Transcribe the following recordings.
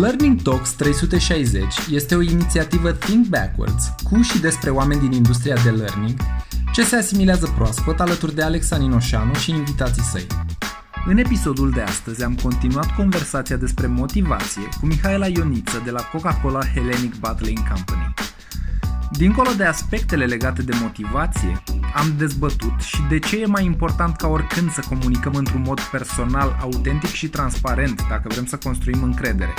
Learning Talks 360 este o inițiativă Think Backwards cu și despre oameni din industria de learning ce se asimilează proaspăt alături de Alex Aninoșanu și invitații săi. În episodul de astăzi am continuat conversația despre motivație cu Mihaela Ioniță de la Coca-Cola Hellenic Bottling Company. Dincolo de aspectele legate de motivație, am dezbătut și de ce e mai important ca oricând să comunicăm într-un mod personal, autentic și transparent dacă vrem să construim încredere.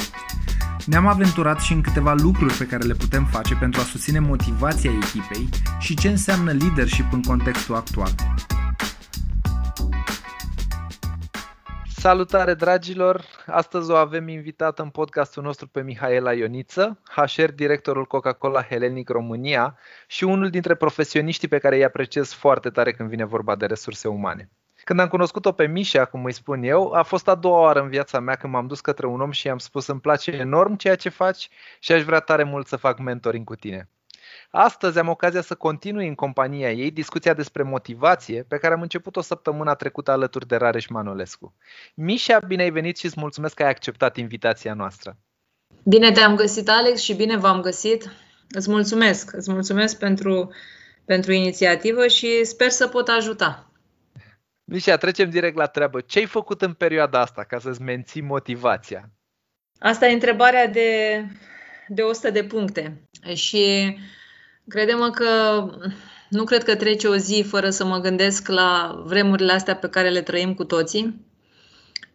Ne-am aventurat și în câteva lucruri pe care le putem face pentru a susține motivația echipei și ce înseamnă leadership în contextul actual. Salutare dragilor! Astăzi o avem invitată în podcastul nostru pe Mihaela Ioniță, HR directorul Coca-Cola Hellenic România și unul dintre profesioniștii pe care îi apreciez foarte tare când vine vorba de resurse umane. Când am cunoscut-o pe Mișa, cum îi spun eu, a fost a doua oară în viața mea când m-am dus către un om și i-am spus îmi place enorm ceea ce faci și aș vrea tare mult să fac mentoring cu tine. Astăzi am ocazia să continui în compania ei discuția despre motivație pe care am început-o săptămâna trecută alături de Rareș Manolescu. Mișa, bine ai venit și îți mulțumesc că ai acceptat invitația noastră. Bine te-am găsit, Alex, și bine v-am găsit. Îți mulțumesc, îți mulțumesc pentru, pentru inițiativă și sper să pot ajuta. Mișa, trecem direct la treabă. Ce ai făcut în perioada asta ca să-ți menții motivația? Asta e întrebarea de, de 100 de puncte. Și Credem că nu cred că trece o zi fără să mă gândesc la vremurile astea pe care le trăim cu toții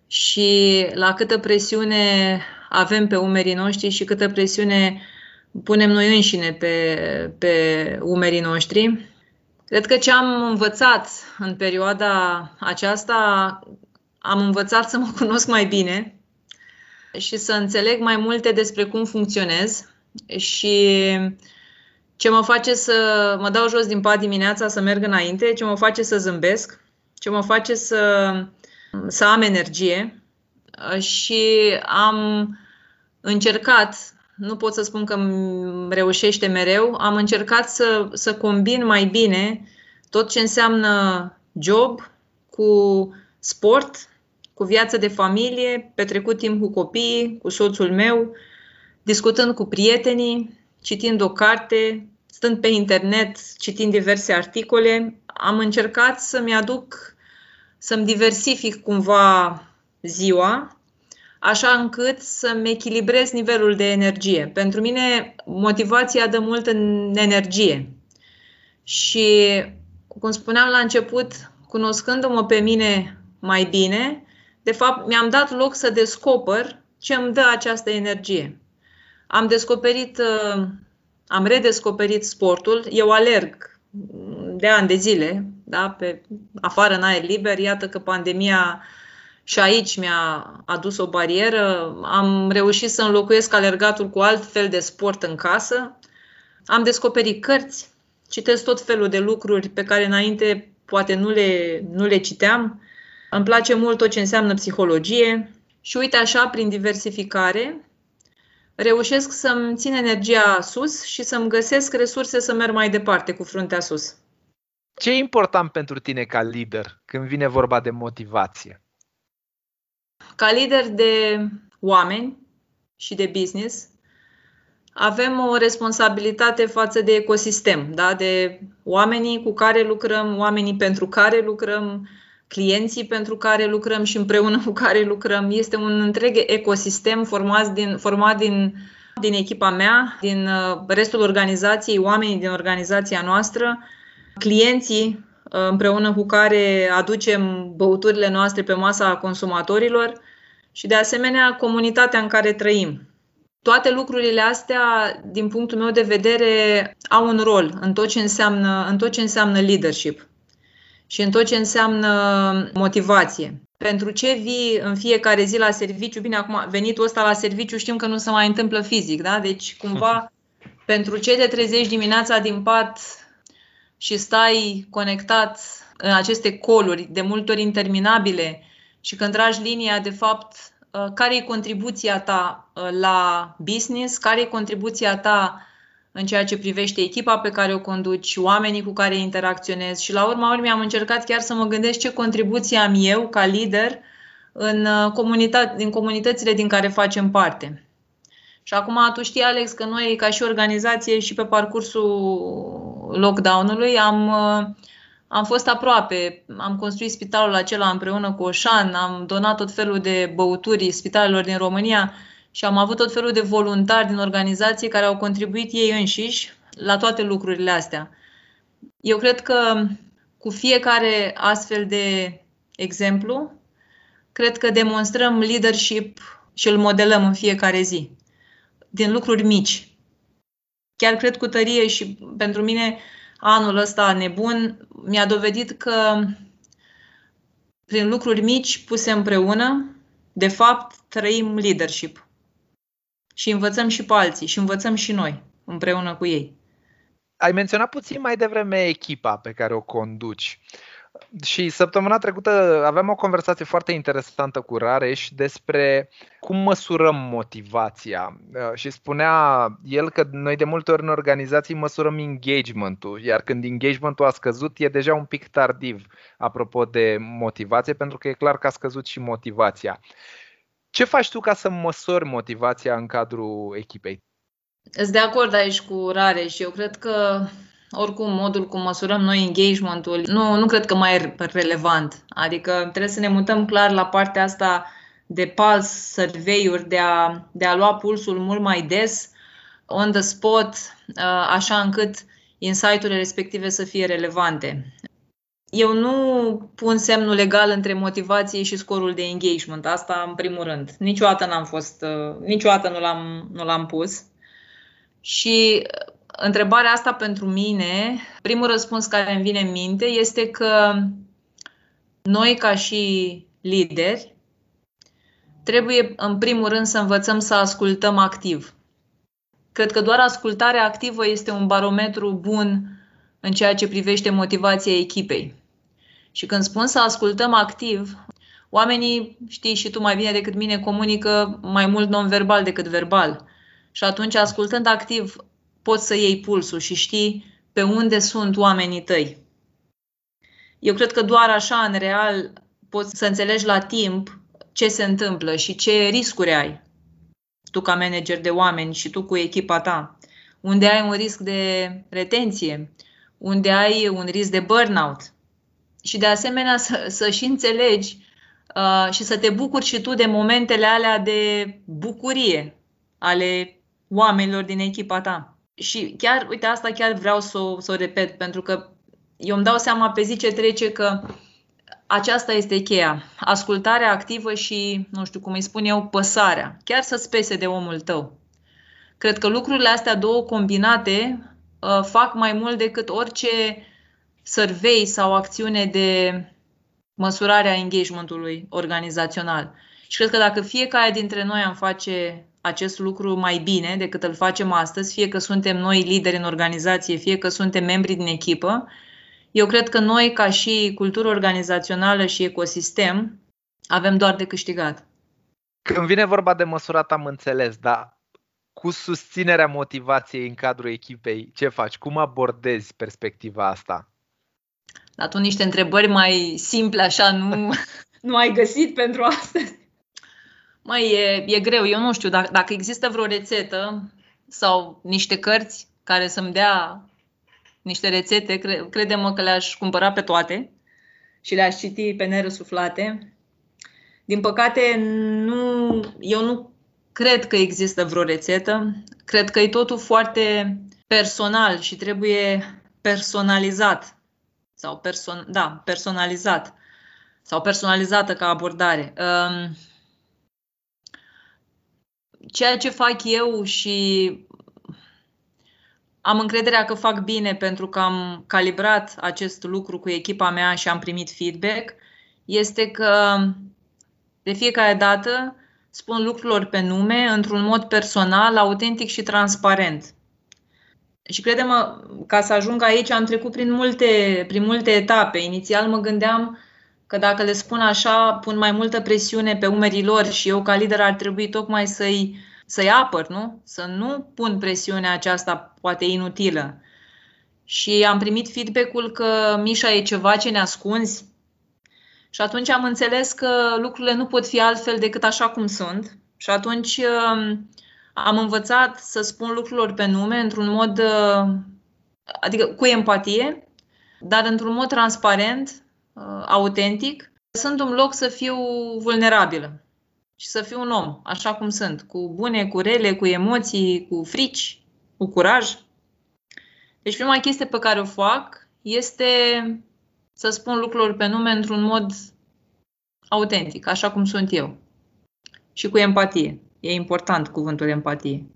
și la câtă presiune avem pe umerii noștri și câtă presiune punem noi înșine pe, pe umerii noștri. Cred că ce am învățat în perioada aceasta, am învățat să mă cunosc mai bine și să înțeleg mai multe despre cum funcționez și ce mă face să mă dau jos din pat dimineața să merg înainte, ce mă face să zâmbesc, ce mă face să, să am energie. Și am încercat, nu pot să spun că reușește mereu, am încercat să, să combin mai bine tot ce înseamnă job cu sport, cu viață de familie, petrecut timp cu copiii, cu soțul meu, discutând cu prietenii, citind o carte, stând pe internet, citind diverse articole, am încercat să-mi aduc, să-mi diversific cumva ziua, așa încât să-mi echilibrez nivelul de energie. Pentru mine, motivația dă mult în energie. Și, cum spuneam la început, cunoscându-mă pe mine mai bine, de fapt, mi-am dat loc să descoper ce îmi dă această energie. Am descoperit, uh, am redescoperit sportul. Eu alerg de ani de zile, da, pe afară în aer liber. Iată că pandemia și aici mi-a adus o barieră. Am reușit să înlocuiesc alergatul cu alt fel de sport în casă. Am descoperit cărți, citesc tot felul de lucruri pe care înainte poate nu le, nu le citeam. Îmi place mult tot ce înseamnă psihologie și uite așa, prin diversificare, reușesc să-mi țin energia sus și să-mi găsesc resurse să merg mai departe cu fruntea sus. Ce e important pentru tine ca lider când vine vorba de motivație? Ca lider de oameni și de business, avem o responsabilitate față de ecosistem, da? de oamenii cu care lucrăm, oamenii pentru care lucrăm, clienții pentru care lucrăm și împreună cu care lucrăm. Este un întreg ecosistem format din, format din, din echipa mea, din uh, restul organizației, oamenii din organizația noastră, clienții uh, împreună cu care aducem băuturile noastre pe masa consumatorilor și, de asemenea, comunitatea în care trăim. Toate lucrurile astea, din punctul meu de vedere, au un rol în tot ce înseamnă, în tot ce înseamnă leadership și în tot ce înseamnă motivație. Pentru ce vii în fiecare zi la serviciu? Bine, acum venitul ăsta la serviciu știm că nu se mai întâmplă fizic, da? Deci, cumva, pentru ce te trezești dimineața din pat și stai conectat în aceste coluri, de multe ori interminabile, și când tragi linia, de fapt, uh, care e contribuția ta uh, la business, care e contribuția ta în ceea ce privește echipa pe care o conduci, oamenii cu care interacționezi și la urma urmei am încercat chiar să mă gândesc ce contribuție am eu ca lider în, uh, comunitate, în comunitățile din care facem parte. Și acum tu știi, Alex, că noi, ca și organizație și pe parcursul lockdown-ului, am, uh, am fost aproape. Am construit spitalul acela împreună cu Oșan, am donat tot felul de băuturi spitalelor din România și am avut tot felul de voluntari din organizație care au contribuit ei înșiși la toate lucrurile astea. Eu cred că cu fiecare astfel de exemplu, cred că demonstrăm leadership și îl modelăm în fiecare zi, din lucruri mici. Chiar cred cu tărie și pentru mine anul ăsta nebun mi-a dovedit că prin lucruri mici puse împreună, de fapt, trăim leadership. Și învățăm și pe alții și învățăm și noi împreună cu ei. Ai menționat puțin mai devreme echipa pe care o conduci. Și săptămâna trecută aveam o conversație foarte interesantă cu Rareș despre cum măsurăm motivația. Uh, și spunea el că noi de multe ori în organizații măsurăm engagementul, iar când engagementul a scăzut e deja un pic tardiv apropo de motivație, pentru că e clar că a scăzut și motivația. Ce faci tu ca să măsori motivația în cadrul echipei? Sunt de acord aici cu Rareș. Eu cred că oricum, modul cum măsurăm noi engagementul, nu, nu cred că mai e relevant. Adică trebuie să ne mutăm clar la partea asta de pulse survey-uri, de a, de a lua pulsul mult mai des, on the spot, uh, așa încât insight-urile respective să fie relevante. Eu nu pun semnul legal între motivație și scorul de engagement. Asta în primul rând. Niciodată n-am fost, uh, niciodată nu l-am, nu l-am pus. Și întrebarea asta pentru mine, primul răspuns care îmi vine în minte este că noi, ca și lideri, trebuie, în primul rând, să învățăm să ascultăm activ. Cred că doar ascultarea activă este un barometru bun în ceea ce privește motivația echipei. Și când spun să ascultăm activ, oamenii, știi și tu mai bine decât mine, comunică mai mult non-verbal decât verbal. Și atunci, ascultând activ poți să iei pulsul și știi pe unde sunt oamenii tăi. Eu cred că doar așa, în real, poți să înțelegi la timp ce se întâmplă și ce riscuri ai tu ca manager de oameni și tu cu echipa ta. Unde ai un risc de retenție, unde ai un risc de burnout. Și de asemenea să, să și înțelegi uh, și să te bucuri și tu de momentele alea de bucurie ale oamenilor din echipa ta. Și chiar, uite, asta chiar vreau să o, să o repet, pentru că eu îmi dau seama pe zi ce trece că aceasta este cheia. Ascultarea activă și, nu știu cum îi spun eu, păsarea. Chiar să-ți pese de omul tău. Cred că lucrurile astea două combinate uh, fac mai mult decât orice survey sau acțiune de măsurare a engagementului organizațional. Și cred că dacă fiecare dintre noi am face acest lucru mai bine decât îl facem astăzi, fie că suntem noi lideri în organizație, fie că suntem membri din echipă, eu cred că noi, ca și cultură organizațională și ecosistem, avem doar de câștigat. Când vine vorba de măsurat, am înțeles, dar cu susținerea motivației în cadrul echipei, ce faci? Cum abordezi perspectiva asta? La tu niște întrebări mai simple, așa, nu, nu ai găsit pentru astăzi. Mai e, e greu, eu nu știu, dacă, dacă există vreo rețetă sau niște cărți care să-mi dea niște rețete, cre, crede-mă că le-aș cumpăra pe toate și le-aș citi pe nerăsuflate. Din păcate, nu, eu nu cred că există vreo rețetă. Cred că e totul foarte personal și trebuie personalizat. Sau person, da, personalizat. Sau personalizată ca abordare. Um, ceea ce fac eu și am încrederea că fac bine pentru că am calibrat acest lucru cu echipa mea și am primit feedback, este că de fiecare dată spun lucrurilor pe nume într-un mod personal, autentic și transparent. Și credem, ca să ajung aici, am trecut prin multe, prin multe etape. Inițial mă gândeam că dacă le spun așa, pun mai multă presiune pe umerii lor și eu ca lider ar trebui tocmai să-i, să-i apăr, nu? Să nu pun presiunea aceasta poate inutilă. Și am primit feedback-ul că Mișa e ceva ce ne ascunzi. Și atunci am înțeles că lucrurile nu pot fi altfel decât așa cum sunt. Și atunci um, am învățat să spun lucrurilor pe nume într-un mod, uh, adică cu empatie, dar într-un mod transparent, uh, autentic. Sunt un loc să fiu vulnerabilă și să fiu un om, așa cum sunt, cu bune, cu rele, cu emoții, cu frici, cu curaj. Deci prima chestie pe care o fac este să spun lucrurilor pe nume într-un mod autentic, așa cum sunt eu. Și cu empatie. E important cuvântul empatie.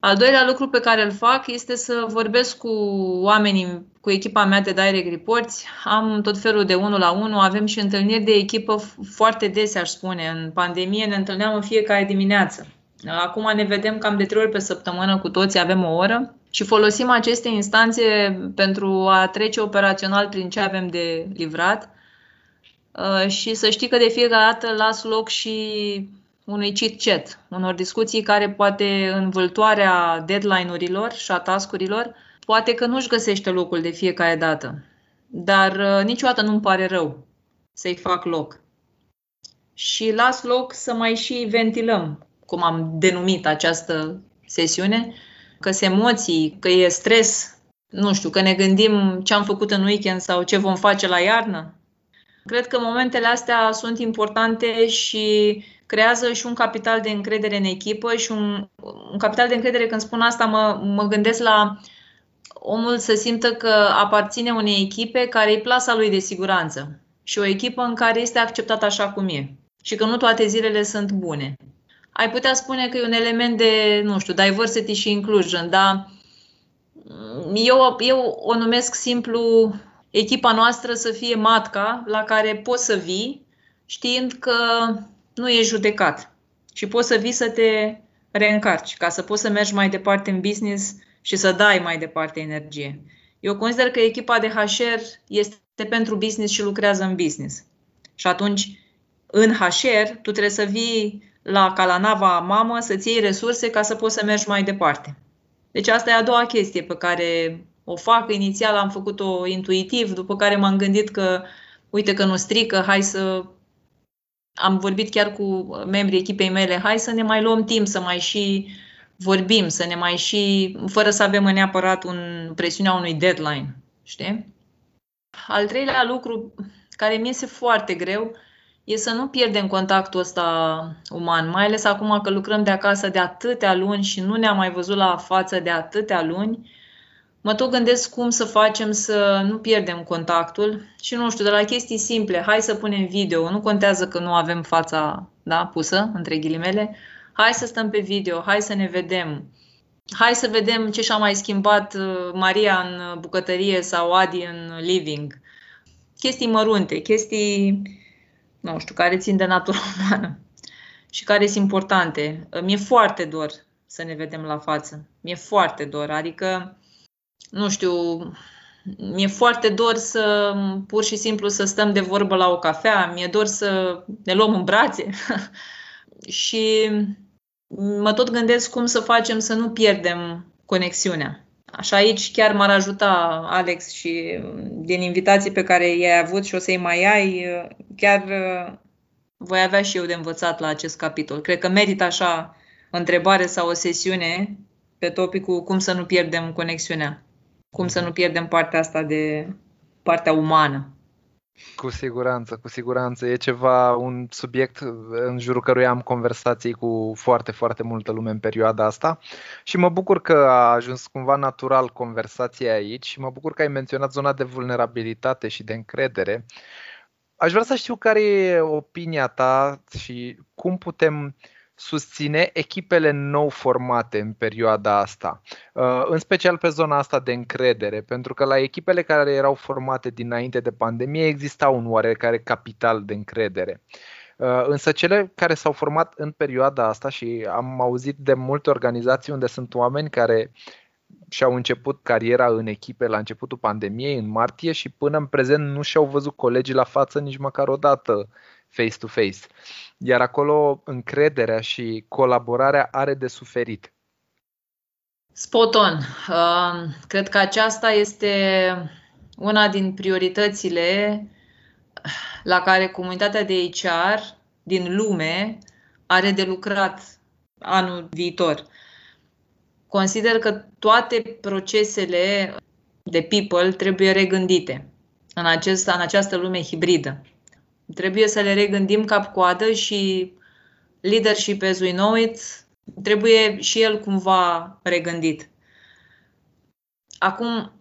Al doilea lucru pe care îl fac este să vorbesc cu oamenii, cu echipa mea de direct reports. Am tot felul de unul la unul, avem și întâlniri de echipă foarte dese, aș spune. În pandemie ne întâlneam în fiecare dimineață. Acum ne vedem cam de trei ori pe săptămână cu toți, avem o oră și folosim aceste instanțe pentru a trece operațional prin ce avem de livrat uh, și să știi că de fiecare dată las loc și unui chit-chat, unor discuții care poate în vâltoarea deadline-urilor și a tascurilor, poate că nu-și găsește locul de fiecare dată. Dar uh, niciodată nu-mi pare rău să-i fac loc. Și las loc să mai și ventilăm, cum am denumit această sesiune, că se emoții, că e stres, nu știu, că ne gândim ce am făcut în weekend sau ce vom face la iarnă. Cred că momentele astea sunt importante și creează și un capital de încredere în echipă și un, un capital de încredere, când spun asta, mă, mă gândesc la omul să simtă că aparține unei echipe care e plasa lui de siguranță și o echipă în care este acceptat așa cum e și că nu toate zilele sunt bune. Ai putea spune că e un element de, nu știu, diversity și inclusion, dar eu, eu o numesc simplu echipa noastră să fie matca la care poți să vii știind că nu e judecat și poți să vii să te reîncarci ca să poți să mergi mai departe în business și să dai mai departe energie. Eu consider că echipa de HR este pentru business și lucrează în business. Și atunci, în HR, tu trebuie să vii la Calanava mamă să-ți iei resurse ca să poți să mergi mai departe. Deci asta e a doua chestie pe care o fac. Inițial am făcut-o intuitiv, după care m-am gândit că uite că nu strică, hai să am vorbit chiar cu membrii echipei mele, hai să ne mai luăm timp să mai și vorbim, să ne mai și, fără să avem neapărat un, presiunea unui deadline, știi? Al treilea lucru care mi este foarte greu e să nu pierdem contactul ăsta uman, mai ales acum că lucrăm de acasă de atâtea luni și nu ne-am mai văzut la față de atâtea luni mă tot gândesc cum să facem să nu pierdem contactul. Și nu știu, de la chestii simple, hai să punem video, nu contează că nu avem fața da, pusă, între ghilimele, hai să stăm pe video, hai să ne vedem, hai să vedem ce și-a mai schimbat uh, Maria în bucătărie sau Adi în living. Chestii mărunte, chestii, nu știu, care țin de natura umană și care sunt importante. Mi-e foarte dor să ne vedem la față. Mi-e foarte dor. Adică nu știu, mi-e foarte dor să pur și simplu să stăm de vorbă la o cafea, mi-e dor să ne luăm în brațe și mă tot gândesc cum să facem să nu pierdem conexiunea. Așa aici chiar m-ar ajuta Alex și din invitații pe care i-ai avut și o să-i mai ai, chiar voi avea și eu de învățat la acest capitol. Cred că merită așa o întrebare sau o sesiune pe topicul cum să nu pierdem conexiunea cum să nu pierdem partea asta de partea umană. Cu siguranță, cu siguranță. E ceva, un subiect în jurul căruia am conversații cu foarte, foarte multă lume în perioada asta și mă bucur că a ajuns cumva natural conversația aici și mă bucur că ai menționat zona de vulnerabilitate și de încredere. Aș vrea să știu care e opinia ta și cum putem uh, susține echipele nou formate în perioada asta, uh, în special pe zona asta de încredere, pentru că la echipele care erau formate dinainte de pandemie exista un oarecare capital de încredere. Uh, însă cele care s-au format în perioada asta și am auzit de multe organizații unde sunt oameni care și-au început cariera în echipe la începutul pandemiei, în martie, și până în prezent nu și-au văzut colegii la față nici măcar o dată face-to-face. Iar acolo încrederea și colaborarea are de suferit. Spot on. Uh, cred că aceasta este una din prioritățile la care comunitatea de HR din lume are de lucrat anul viitor. Consider că toate procesele de people trebuie regândite în, acest, în această lume hibridă. Trebuie să le regândim cap-coadă și leadership as we know it trebuie și el cumva regândit. Acum,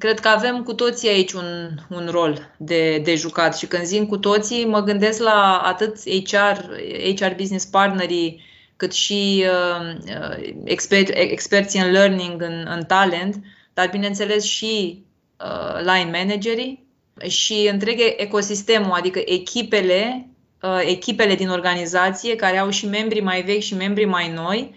cred că avem cu toții aici un, un rol de, de jucat și când zic cu toții, mă gândesc la atât HR, HR business partnerii, cât și uh, uh expert, experții în learning, în, în talent, dar bineînțeles și uh, line managerii și întreg ecosistemul, adică echipele, uh, echipele din organizație care au și membri mai vechi și membri mai noi,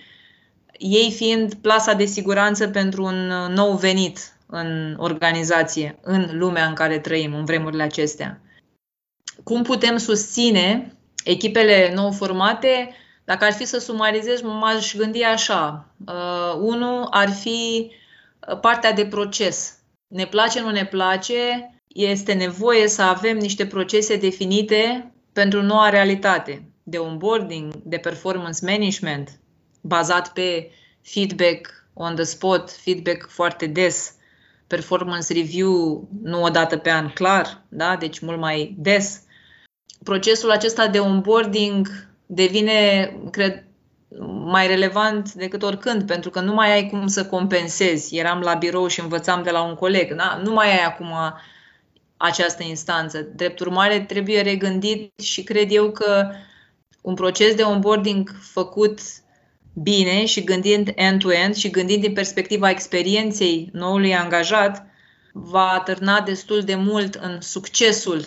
ei fiind plasa de siguranță pentru un uh, nou venit în organizație, în lumea în care trăim, în vremurile acestea. Cum putem susține echipele nou formate? Dacă ar fi să sumarizez, m-aș gândi așa. Uh, unul ar fi uh, partea de proces. Ne place, nu ne place, este nevoie să avem niște procese definite pentru noua realitate de onboarding, de performance management, bazat pe feedback on the spot, feedback foarte des, performance review nu o dată pe an clar, da? deci mult mai des. Procesul acesta de onboarding devine, cred, mai relevant decât oricând, pentru că nu mai ai cum să compensezi. Eram la birou și învățam de la un coleg. Da? Nu mai ai acum această instanță. Drept urmare, trebuie regândit și cred eu că un proces de onboarding făcut bine și gândind end-to-end și gândind din perspectiva experienței noului angajat, va atârna destul de mult în succesul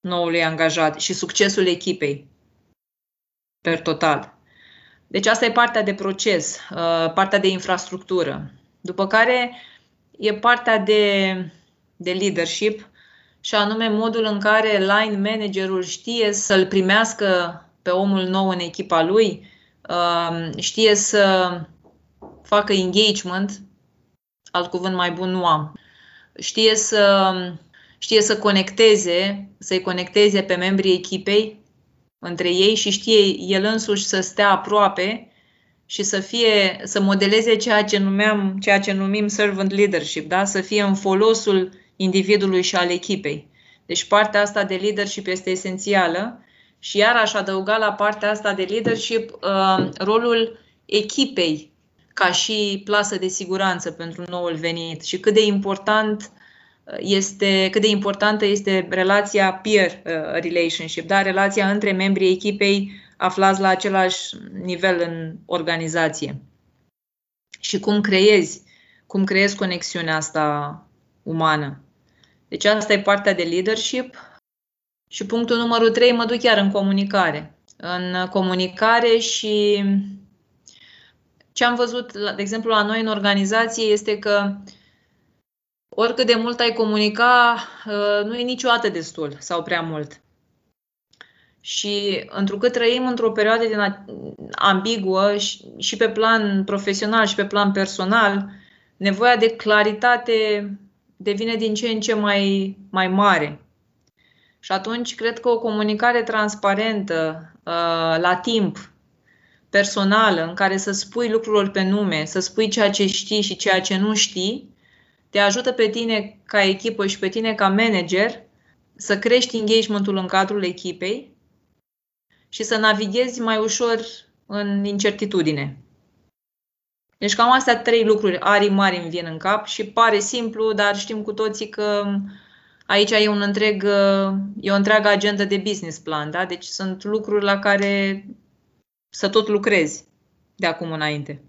noului angajat și succesul echipei per total. Deci asta e partea de proces, uh, partea de infrastructură. După care e partea de, de leadership și anume modul în care line managerul știe să-l primească pe omul nou în echipa lui, Um, știe să facă engagement, alt cuvânt mai bun nu am, știe să, știe să conecteze, să-i conecteze pe membrii echipei între ei și știe el însuși să stea aproape și să fie, să modeleze ceea ce numeam, ceea ce numim servant leadership, da? să fie în folosul individului și al echipei. Deci partea asta de leadership este esențială și iar aș adăuga la partea asta de leadership uh, rolul echipei ca și plasă de siguranță pentru noul venit și cât de important uh, este, cât de importantă este relația peer uh, relationship, da? relația între membrii echipei aflați la același nivel în organizație. Și cum creezi, cum creezi conexiunea asta umană. Deci asta e partea de leadership. Și punctul numărul 3, mă duc chiar în comunicare. În comunicare și ce am văzut, de exemplu, la noi în organizație este că oricât de mult ai comunica, ă, nu e niciodată destul sau prea mult. Și întrucât trăim într-o perioadă din ambiguă și pe plan profesional și pe plan personal, nevoia de claritate devine din ce în ce mai, mai mare. Și atunci cred că o comunicare transparentă, uh, la timp, personală, în care să spui lucrurilor pe nume, să spui ceea ce știi și ceea ce nu știi, te ajută pe tine ca echipă și pe tine ca manager să crești engagementul în cadrul echipei și să navighezi mai ușor în incertitudine. Deci cam astea trei lucruri arii mari îmi vin în cap și pare simplu, dar știm cu toții că aici e un întreg, e o întreagă agendă de business plan, da? Deci sunt lucruri la care să tot lucrezi de acum înainte.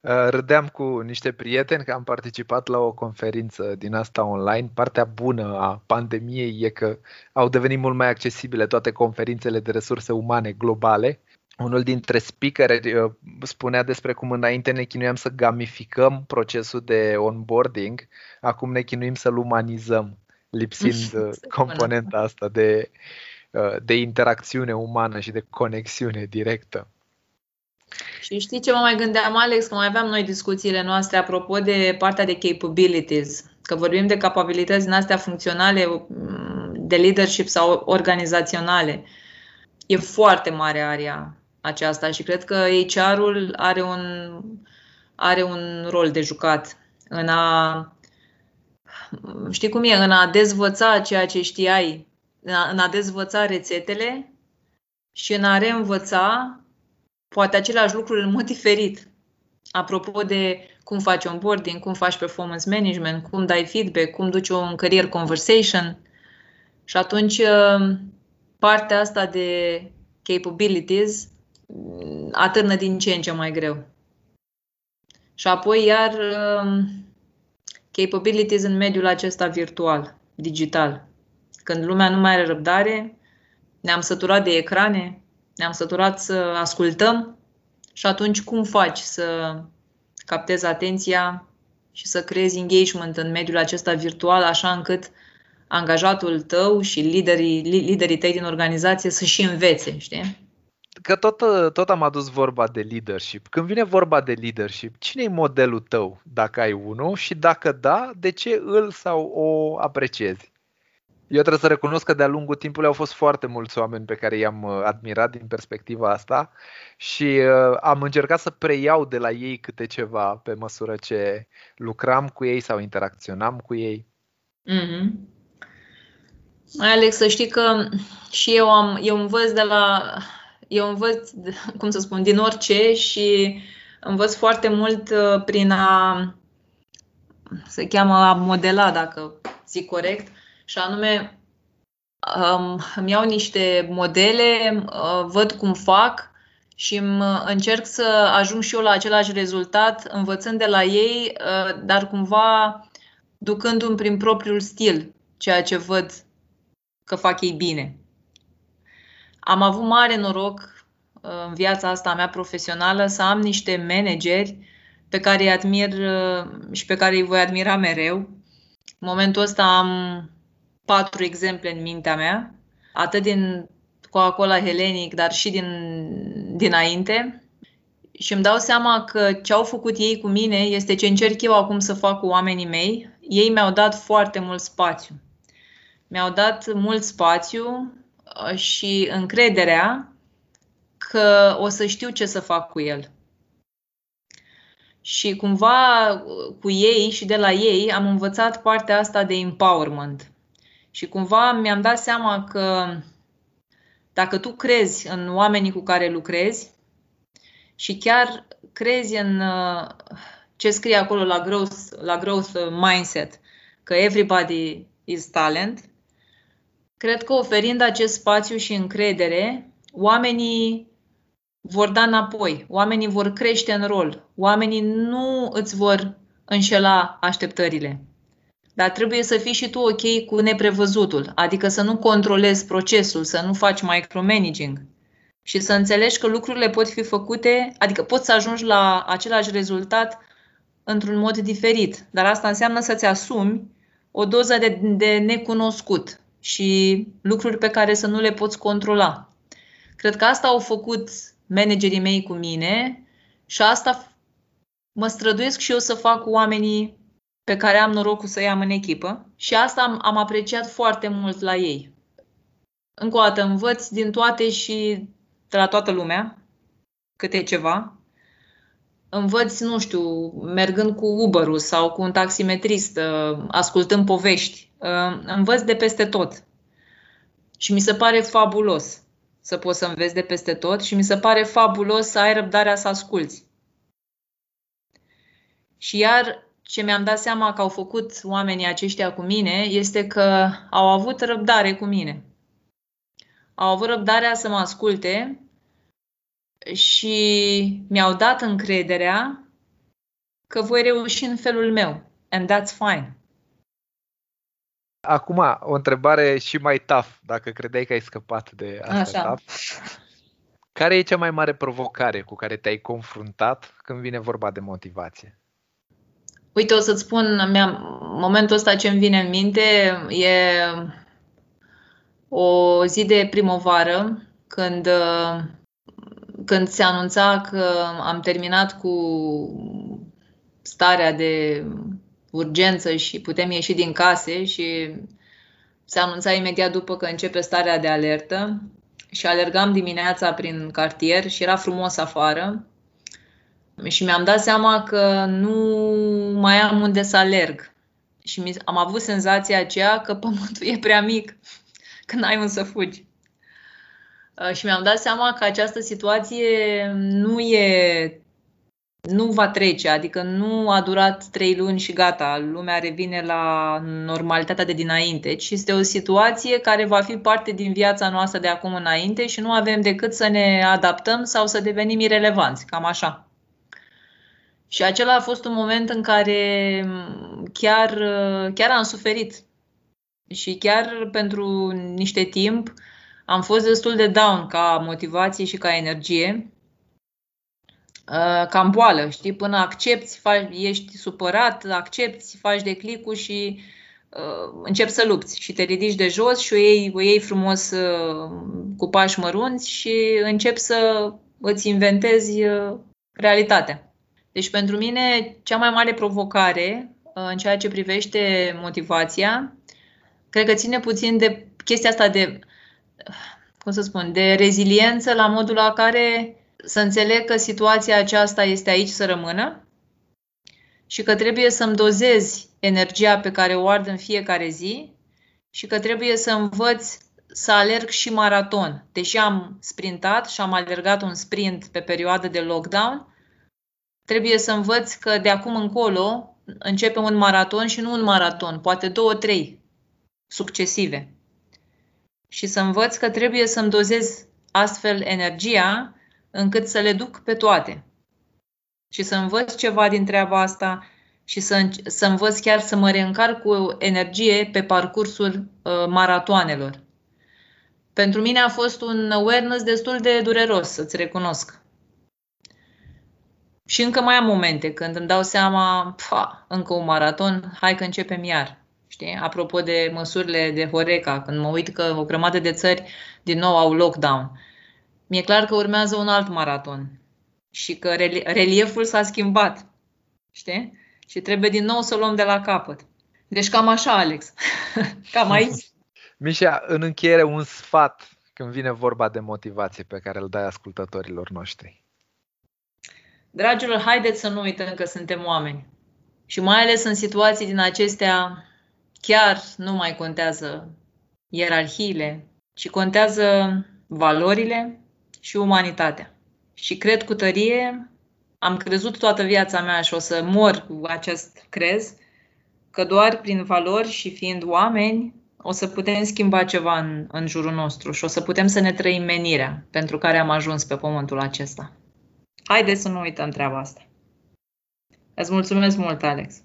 Uh, râdeam cu niște prieteni că am participat la o conferință din asta online. Partea bună a pandemiei e că au devenit mult mai accesibile toate conferințele de resurse umane globale unul dintre speakeri uh, spunea despre cum înainte ne chinuiam să gamificăm procesul de onboarding, acum ne chinuim să-l umanizăm, lipsind uh, componenta asta de, uh, de interacțiune umană și de conexiune directă. Și știi ce mă mai gândeam, Alex, că mai aveam noi discuțiile noastre apropo de partea de capabilities, că vorbim de capabilități din astea funcționale, mm, de leadership sau organizaționale, e foarte mare area aceasta și cred că HR-ul are un, are un rol de jucat în a știi cum e, în a dezvăța ceea ce știai, în a dezvăța rețetele și în a reînvăța poate același lucruri în mod diferit. Apropo de cum faci onboarding, cum faci performance management, cum dai feedback, cum duci un career conversation. Și atunci uh, partea asta de capabilities mm, atârnă din ce în ce mai greu. Și apoi iar uh, capabilities în mediul acesta virtual, digital. Când lumea nu mai are răbdare, ne-am săturat de ecrane, ne-am săturat să ascultăm și atunci cum faci să captezi atenția și să creezi engagement în mediul acesta virtual așa încât angajatul tău și liderii, liderii tăi din organizație să și învețe, știi? Că tot, tot am adus vorba de leadership. Când vine vorba de leadership, cine e modelul tău, dacă ai unul, și dacă da, de ce îl sau o apreciezi? Eu trebuie să recunosc că de-a lungul timpului au fost foarte mulți oameni pe care i-am uh, admirat din perspectiva asta și uh, am încercat să preiau de la ei câte ceva pe măsură ce lucram cu ei sau interacționam cu ei. Mm-hmm. Alex, să știi că și eu am, eu învăț de la, eu învăț, cum să spun, din orice și învăț foarte mult uh, prin a, se cheamă a modela, dacă zic corect, și anume um, îmi iau niște modele, uh, văd cum fac și îmi încerc să ajung și eu la același rezultat, învățând de la ei, uh, dar cumva ducându-mi prin propriul stil ceea ce văd că fac ei bine. Am avut mare noroc uh, în viața asta mea profesională să am niște manageri pe care îi admir uh, și pe care îi voi admira mereu. În momentul ăsta am patru exemple în mintea mea, atât din Coca-Cola Hellenic, dar și din, dinainte. Și îmi dau seama că ce au făcut ei cu mine este ce încerc eu acum să fac cu oamenii mei. Ei mi-au dat foarte mult spațiu. Mi-au dat mult spațiu uh, și încrederea că o să știu ce să fac cu el. Și cumva cu ei și de la ei am învățat partea asta de empowerment. Și cumva mi-am dat seama că dacă tu crezi în oamenii cu care lucrezi și chiar crezi în uh, ce scrie acolo la growth, la growth mindset, că everybody is talent, cred că oferind acest spațiu și încredere, oamenii vor da înapoi, oamenii vor crește în rol, oamenii nu îți vor înșela așteptările. Dar trebuie să fii și tu ok cu neprevăzutul, adică să nu controlezi procesul, să nu faci micromanaging și să înțelegi că lucrurile pot fi făcute, adică poți să ajungi la același rezultat într-un mod diferit. Dar asta înseamnă să-ți asumi o doză de, de necunoscut și lucruri pe care să nu le poți controla. Cred că asta au făcut managerii mei cu mine și asta mă străduiesc și eu să fac cu oamenii pe care am norocul să-i am în echipă și asta am, am apreciat foarte mult la ei. Încă o dată, învăț din toate și de la toată lumea câte ceva. Învăț, nu știu, mergând cu uber sau cu un taximetrist, uh, ascultând povești. Uh, învăț de peste tot. Și mi se pare fabulos să poți să înveți de peste tot și mi se pare fabulos să ai răbdarea să asculți. Și iar ce mi-am dat seama că au făcut oamenii aceștia cu mine este că au avut răbdare cu mine. Au avut răbdarea să mă asculte și mi-au dat încrederea că voi reuși în felul meu. And that's fine. Acum, o întrebare și mai tough, dacă credeai că ai scăpat de asta Așa. tough. Care e cea mai mare provocare cu care te-ai confruntat când vine vorba de motivație? Uite, o să-ți spun, momentul ăsta ce îmi vine în minte e o zi de primăvară, când, când se anunța că am terminat cu starea de urgență și putem ieși din case și se anunța imediat după că începe starea de alertă și alergam dimineața prin cartier și era frumos afară și mi-am dat seama că nu mai am unde să alerg. Și am avut senzația aceea că pământul e prea mic, că n-ai unde să fugi. Uh, și mi-am dat seama că această situație nu e nu va trece, adică nu a durat trei luni și gata, lumea revine la normalitatea de dinainte, ci este o situație care va fi parte din viața noastră de acum înainte și nu avem decât să ne adaptăm sau să devenim irelevanți, cam așa. Și acela a fost un moment în care chiar, chiar am suferit. Și chiar pentru niște timp am fost destul de down ca motivație și ca energie Uh, cam boală, știi, până accepti, faci, ești supărat, accepti, faci de clicul și uh, începi să lupți și te ridici de jos și o iei, o iei frumos uh, cu pași mărunți și începi să îți inventezi uh, realitatea. Deci pentru mine cea mai mare provocare uh, în ceea ce privește motivația, cred că ține puțin de chestia asta de, cum să spun, de reziliență la modul la care să înțeleg că situația aceasta este aici să rămână și că trebuie să-mi dozez energia pe care o ard în fiecare zi și că trebuie să învăț să alerg și maraton. Deși am sprintat și am alergat un sprint pe perioadă de lockdown, trebuie să învăț că de acum încolo începe un maraton și nu un maraton, poate două, trei succesive. Și să învăț că trebuie să-mi dozez astfel energia încât să le duc pe toate și să învăț ceva din treaba asta și să, să învăț chiar să mă reîncarc cu energie pe parcursul uh, maratoanelor. Pentru mine a fost un awareness destul de dureros, să-ți recunosc. Și încă mai am momente când îmi dau seama, pa, încă un maraton, hai că începem iar. Știi? Apropo de măsurile de Horeca, când mă uit că o grămadă de țări din nou au lockdown mi-e clar că urmează un alt maraton și că relieful s-a schimbat, știi? Și trebuie din nou să o luăm de la capăt. Deci cam așa, Alex. cam aici. Mișa, în încheiere, un sfat când vine vorba de motivație pe care îl dai ascultătorilor noștri. Dragilor, haideți să nu uităm că suntem oameni. Și mai ales în situații din acestea, chiar nu mai contează ierarhiile, ci contează valorile, și umanitatea. Și cred cu tărie, am crezut toată viața mea și o să mor cu acest crez, că doar prin valori și fiind oameni o să putem schimba ceva în, în jurul nostru și o să putem să ne trăim menirea pentru care am ajuns pe pământul acesta. Haideți să nu uităm treaba asta. Îți mulțumesc mult, Alex.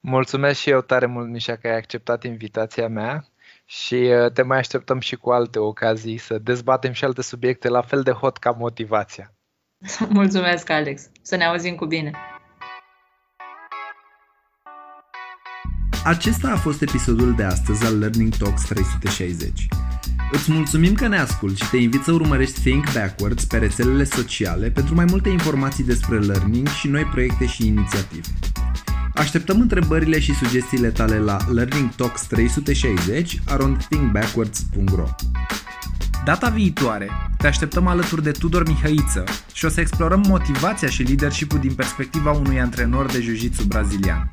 Mulțumesc și eu tare mult, Mișa, că ai acceptat invitația mea și uh, te mai așteptăm și cu alte ocazii să dezbatem și alte subiecte la fel de hot ca motivația. Mulțumesc, Alex. Să ne auzim cu bine. Acesta a fost episodul de astăzi al Learning Talks 360. Îți mulțumim că ne asculti și te invit să urmărești Think Backwards pe rețelele sociale pentru mai multe informații despre learning și noi proiecte și inițiative. Așteptăm întrebările și sugestiile tale la Learning Talks 360 around thinkbackwards.ro Data viitoare te așteptăm alături de Tudor Mihăiță și o să explorăm motivația și leadership din perspectiva unui antrenor de jiu-jitsu brazilian.